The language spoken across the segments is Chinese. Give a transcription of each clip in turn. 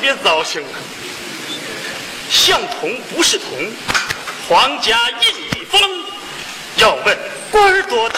别糟心了。相同不是同，皇家印一封。要问官儿多大，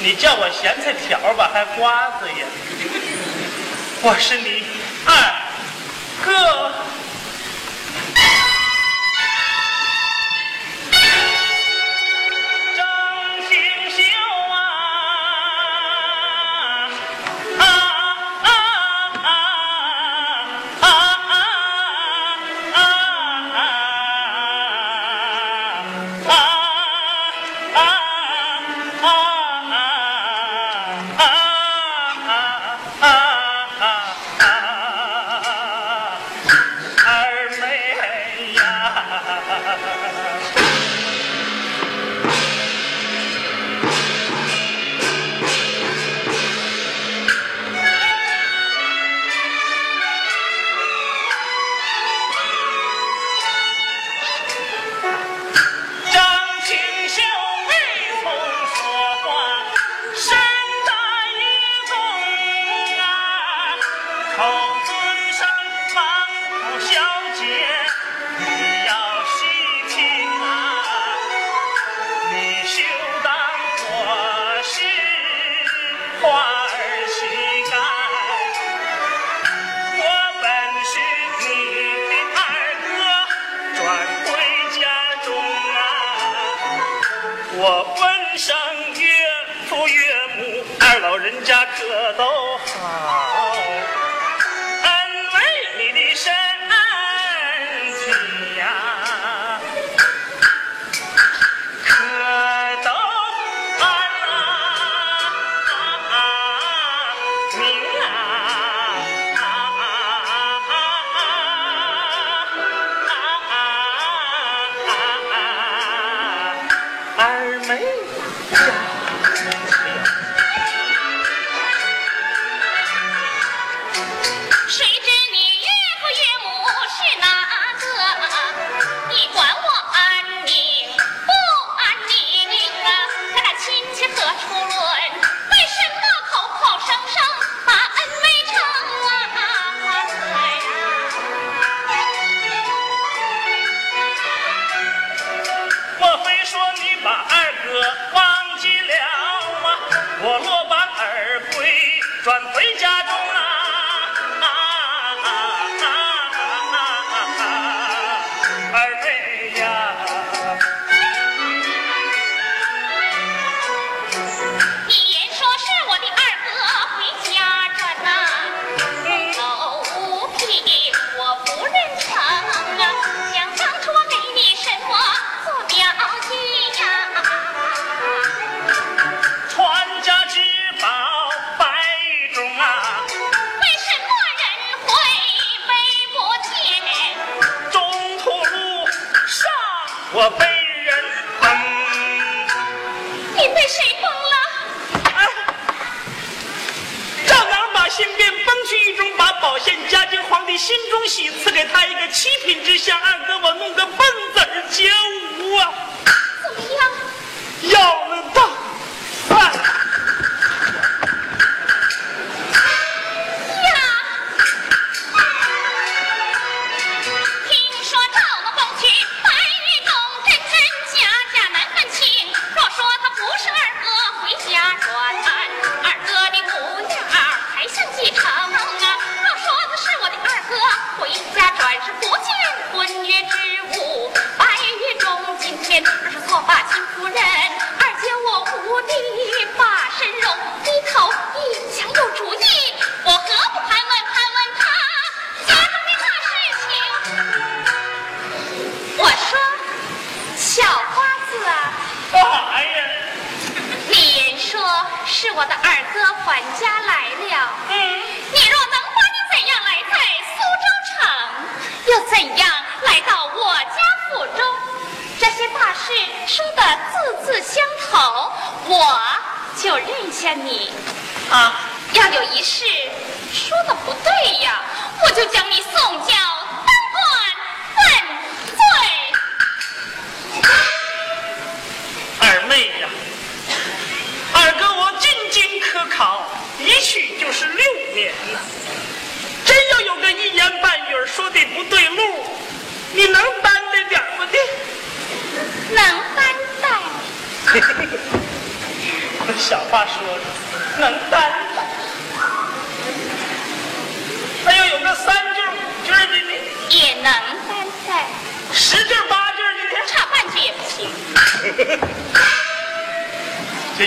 你叫我咸菜条吧，还瓜子呀。我是你二哥。七品之下二哥我弄个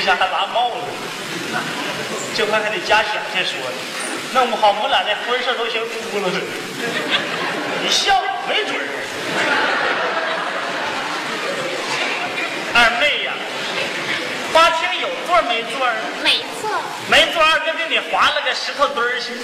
下还拉帽子，这块还得加钱再说呢。弄不好我俩那婚事都先出了。你笑没准儿。二妹呀、花厅有座没座啊？没座。没座，二哥给你划了个石头墩儿去。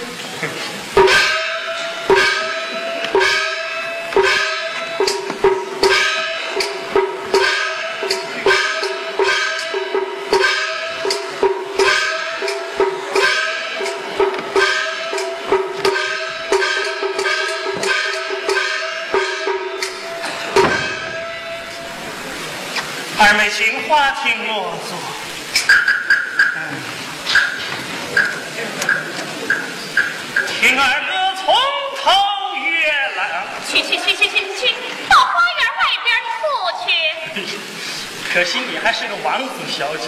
可惜你还是个王子小姐，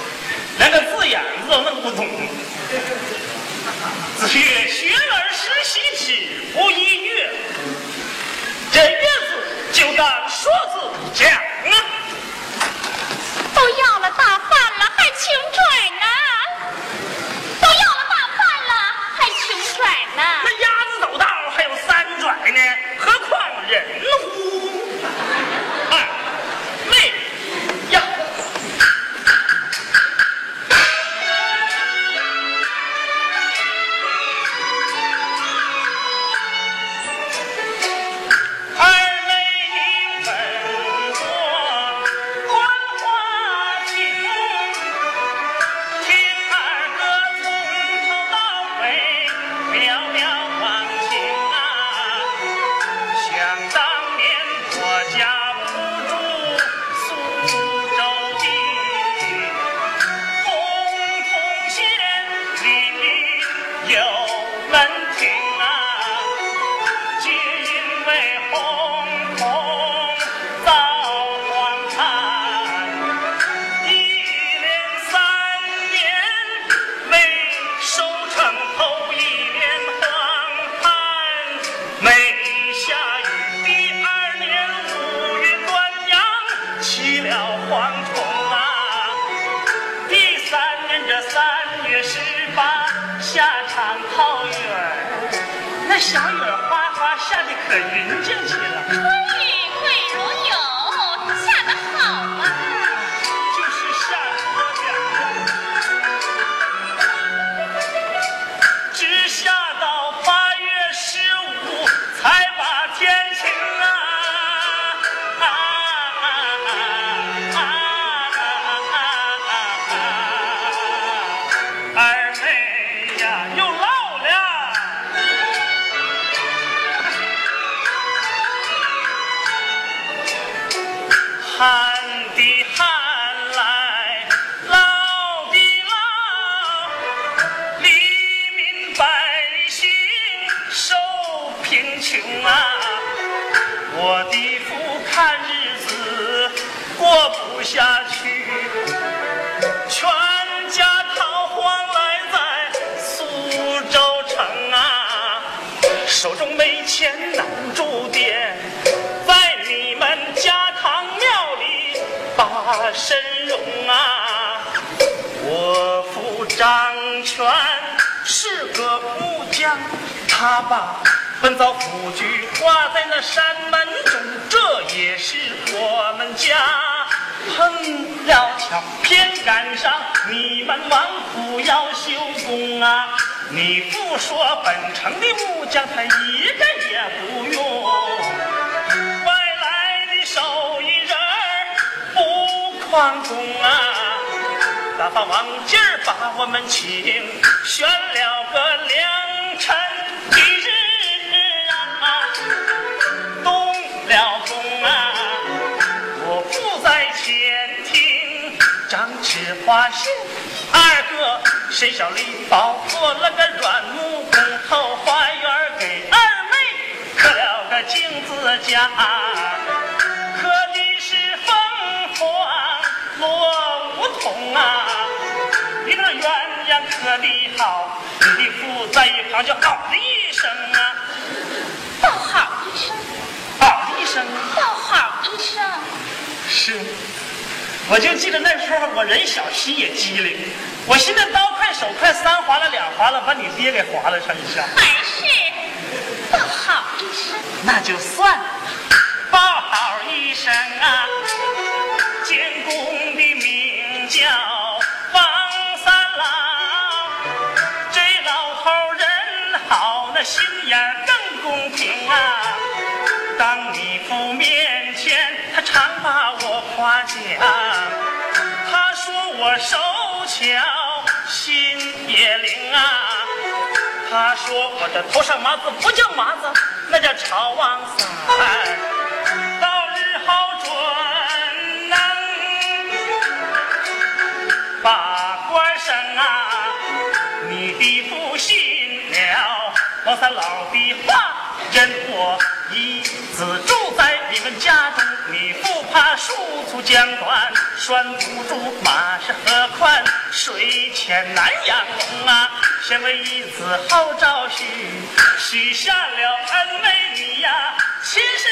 连个字眼子都弄不懂。子曰：“学而时习之，不亦说乎？”这月字就当说字讲。身容啊。我父张全是个木匠，他把本草斧锯挂在那山门中，这也是我们家碰了巧，偏赶上你们王府要修工啊。你父说本城的木匠他一个也不王公啊。打发王劲儿把我们请，选了个良辰吉日啊，动了工啊。我父在前厅张纸画线，二哥身上里包做了个软木工，后花园给二妹刻了个镜子架，啊。你那鸳鸯刻的好，你的父在一旁就嗷的一声啊，报好一声，好的一声啊。道好一声。是，我就记得那时候我人小心也机灵，我寻思刀快手快，三划了两划了，把你爹给划了上一下，还是报好一声。那就算了，报好一声啊，监工的名叫王三郎，这老头人好，那心眼更公平啊。当你父面前，他常把我夸奖，他说我手巧心也灵啊，他说我的头上麻子不叫麻子，那叫朝王三汉。了王三老的话，任我一子住在你们家中。你不怕树粗江短，拴不住马是何宽，水浅难养龙啊！身为一子好招婿，许下了恩美你呀，亲事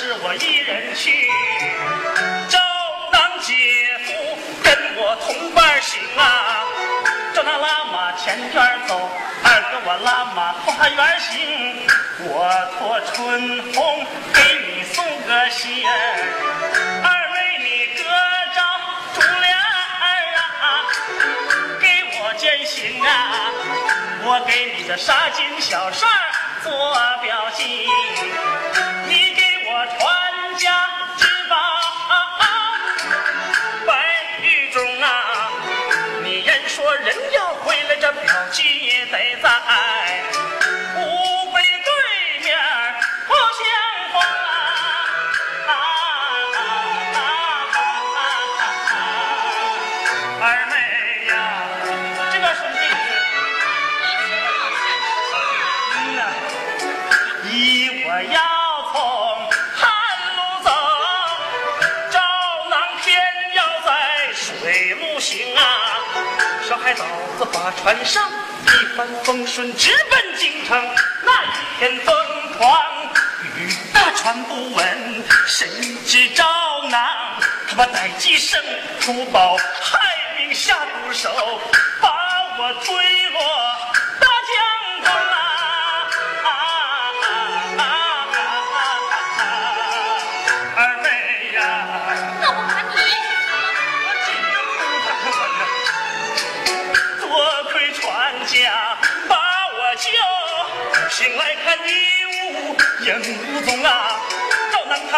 是我一人去，找当姐夫跟我同伴行啊。找那拉马前院走，二哥我拉马花园行。我托春风给你送个信儿，二妹你哥找珠帘啊，给我践行啊。我给你的纱巾小扇做表记。人要回来，这表姐也得在子把船上，一帆风顺，直奔京城。那一天风狂雨大，船不稳，谁知招囊？他把歹计生出宝，害命下毒手，把我推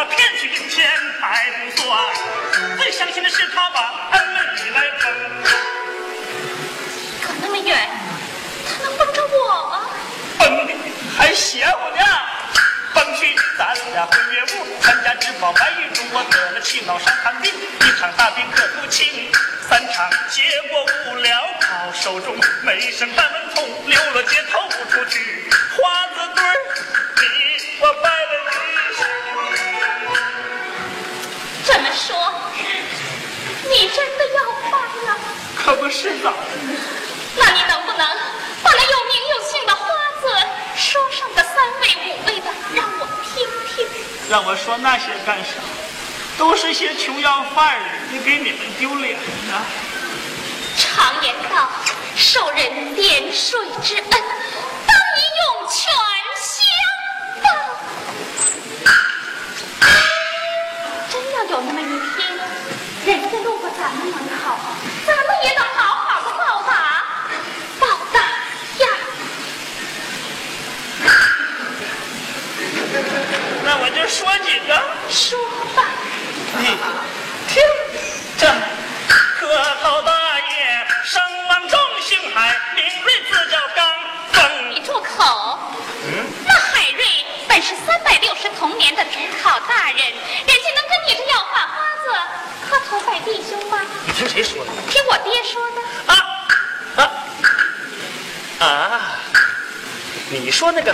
骗取银钱还不算，最伤心的是他把恩妹来坑。可那么远，他能帮着我吗？帮你还邪乎呢！帮去咱俩回岳屋，参加治保白玉珠，我得了气脑伤寒病，一场大病可不轻。三场结果无聊，靠手中没声半文通，流落街头不出去。花子堆儿，你我你真的要办了？可不是嘛。那你能不能把那有名有姓的花子说上个三位五位的，让我听听？让我说那些干啥？都是些穷要饭的，你给你们丢脸呢。常言道，受人点水之恩，当以涌泉相报。真要有那么一天，人家路过咱们能好，咱们也得好好的报答，报答呀。那我就说几个，说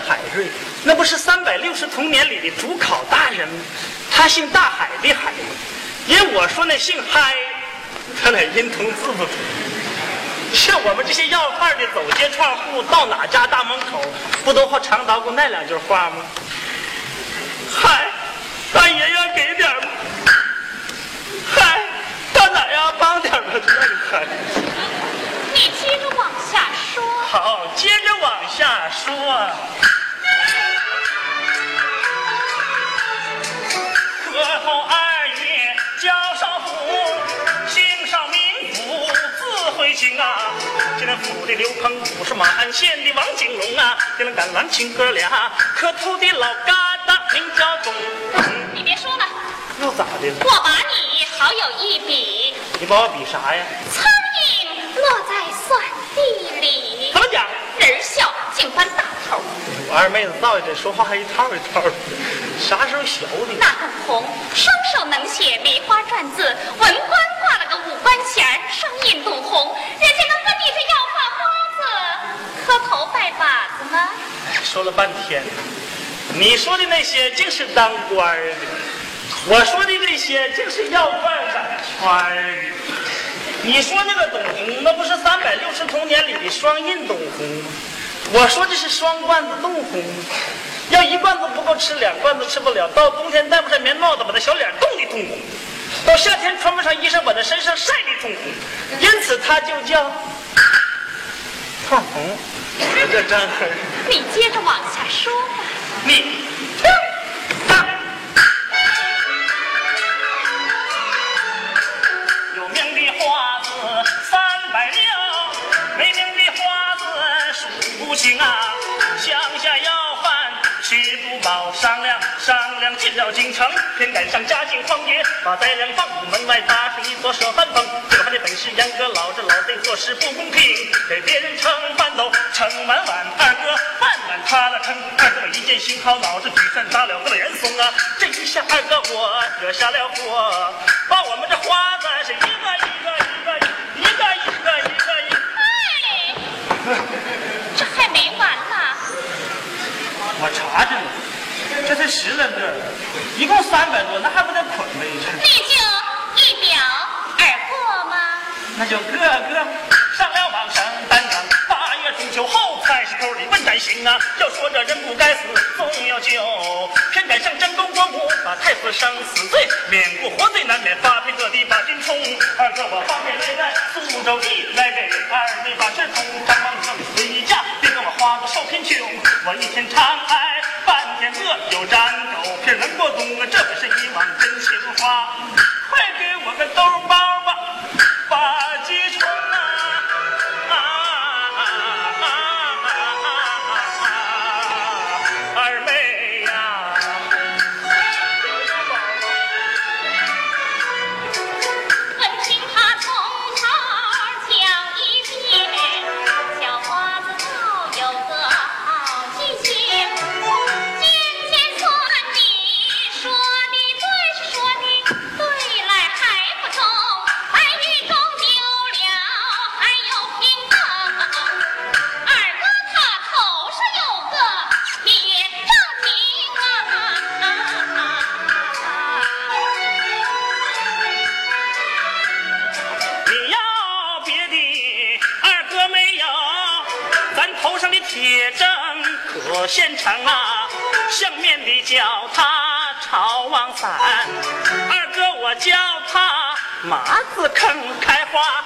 海瑞，那不是三百六十童年里的主考大人吗？他姓大海的海。因我说那姓嗨，他俩音同字不同。像我们这些要饭的，走街串户，到哪家大门口，不都好常捣鼓那两句话吗？嗨，大爷爷给点吗？嗨，大奶呀帮点吧，这个嗨。你接着往下说。好，接着往下说。今天府的刘鹏武是马鞍县的王景龙啊。今天赶郎亲哥俩，磕头的老疙瘩名叫东。你别说了，又咋的了？我把你好有一比。你把我比啥呀？苍蝇落在蒜地里。怎么讲？人小竟翻大头。我二妹子倒这说话还一套一套的，啥时候学的？那董红双手能写梅花篆字，文官挂了个五官衔双印董红，人家能跟磕头拜把子吗？说了半天，你说的那些竟是当官的，我说的这些竟是要饭赶圈的。你说那个董红，那不是三百六十童年里的双印董红吗？我说的是双罐子冻红，要一罐子不够吃，两罐子吃不了。到冬天戴不上棉帽子，把那小脸冻得通红；到夏天穿不上衣裳，把那身上晒得通红。因此，它就叫痛红。这张黑。你接着往下说吧。你，有名的花子三百六，没名的花子数不清啊。进了京城，偏赶上嘉靖皇爷把灾粮放门外搭上一座舍饭棚。这个饭的本事严格，老这老贼做事不公平，给别人盛饭都盛满碗，二哥饭碗塌了撑，二哥一见心好，脑子举扇打了个严嵩啊！这一下二哥我惹下了祸，把我们这花子是一个一个一个一个一个一个一个。哎，这还没完呢。我查着呢，这才十来个，一共三百多，那还不得捆呗？你就一表而过吗？那就个个上了往生担当。八月中秋后才是头里问斩刑啊！要说这人不该死，总要救。偏赶上真公国母把太子生死罪，免过活罪难免发配各地把军冲。二哥我发配来在苏州地，来给二妹把事通。张王正回家，别跟我花子受贫穷。我一天长挨，半天饿，有沾狗懂！这可是一往真情话，快给我个兜包吧，我叫他麻子坑开花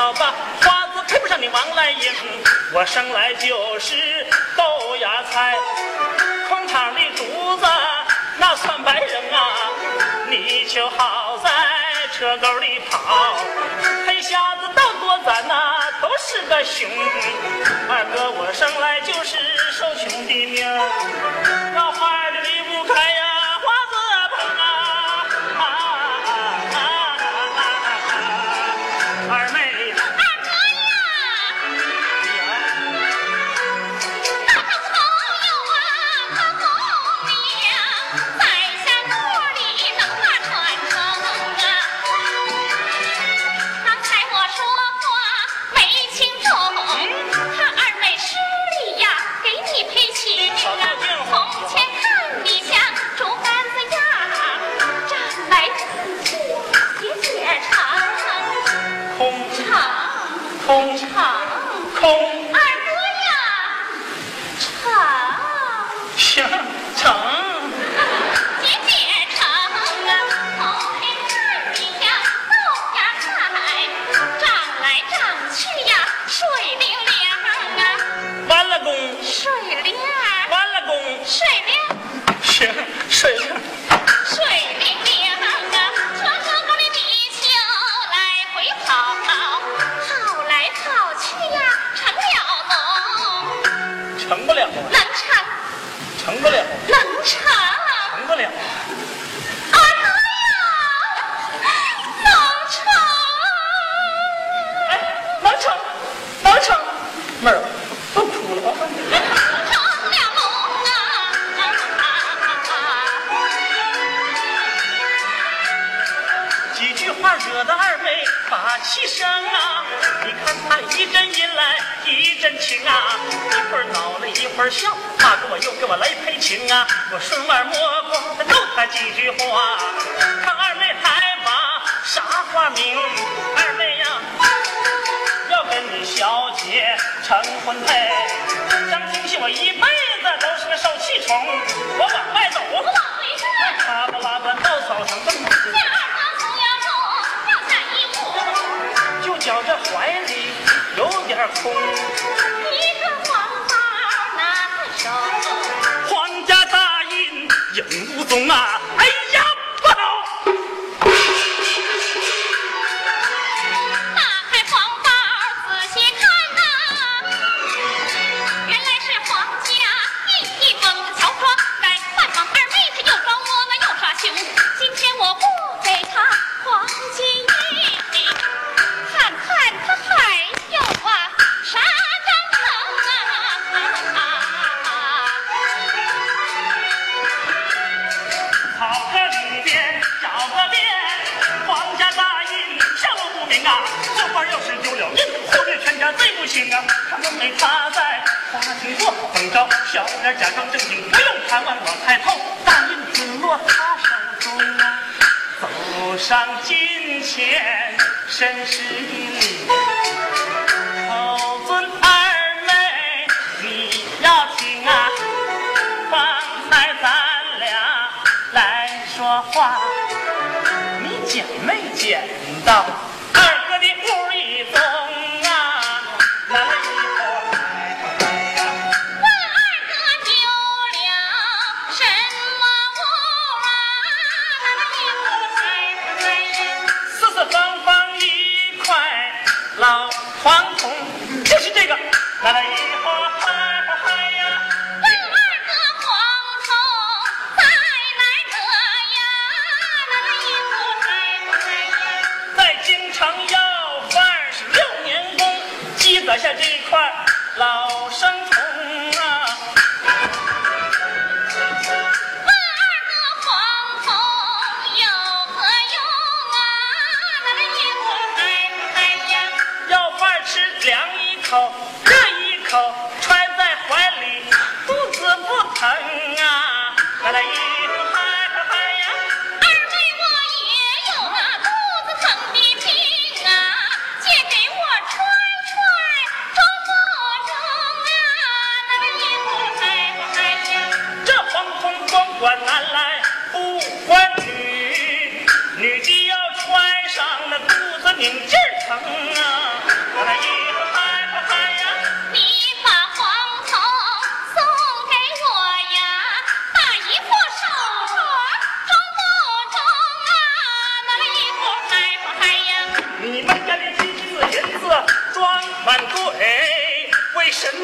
好吧，花子配不上你王来英，我生来就是豆芽菜，空堂的竹子，那算白人啊，你就好在车沟里跑，黑瞎子倒多咱那都是个熊，二哥我生来就是受穷的命。那花。上金钱，绅士的脸，口尊二妹，你要听啊，方才咱俩来说话，你捡没捡到？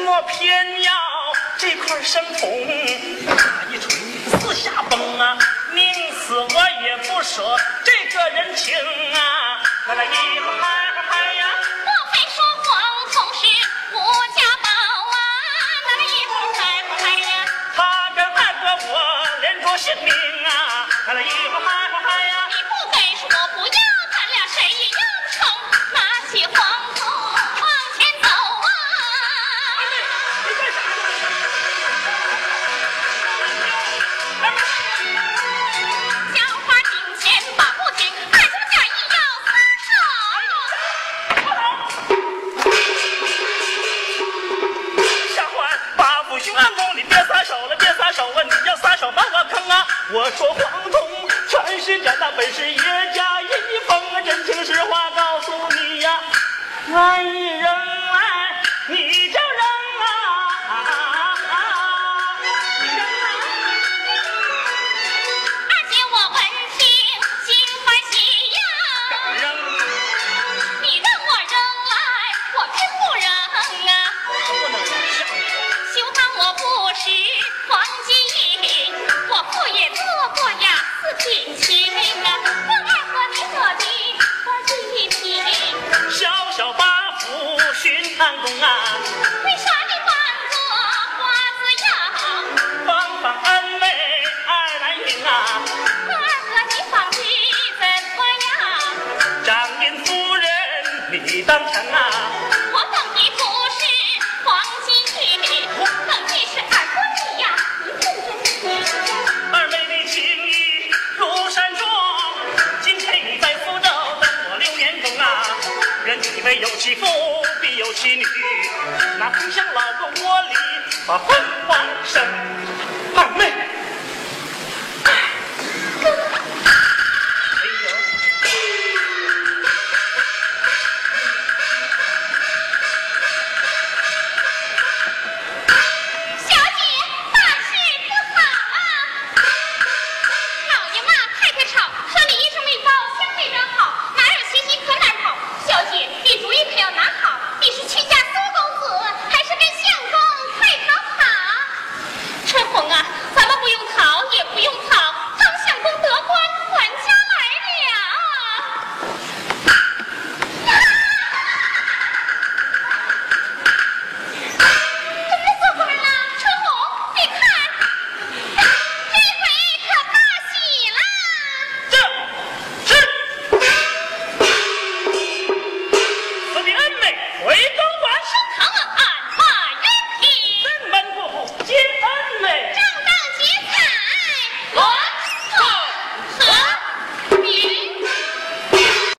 我偏要这块生铜，打一锤，四下崩啊！宁死我也不舍这个人情啊！再来一拍，嗨嗨呀！莫非说黄铜是无价宝啊？再来一拍，嗨嗨呀！他跟二过我，连着性命啊！再来一。我说黄忠全是假的本是也家一封真情实话告诉你呀。公啊为啥你扮作花子样？芳芳恩妹二郎英啊。二哥你放的怎么样张林夫人你当成啊我等的不是黄金玉等的是二哥你呀二妹妹情义如山重今天你在州我年啊。有几父凰生。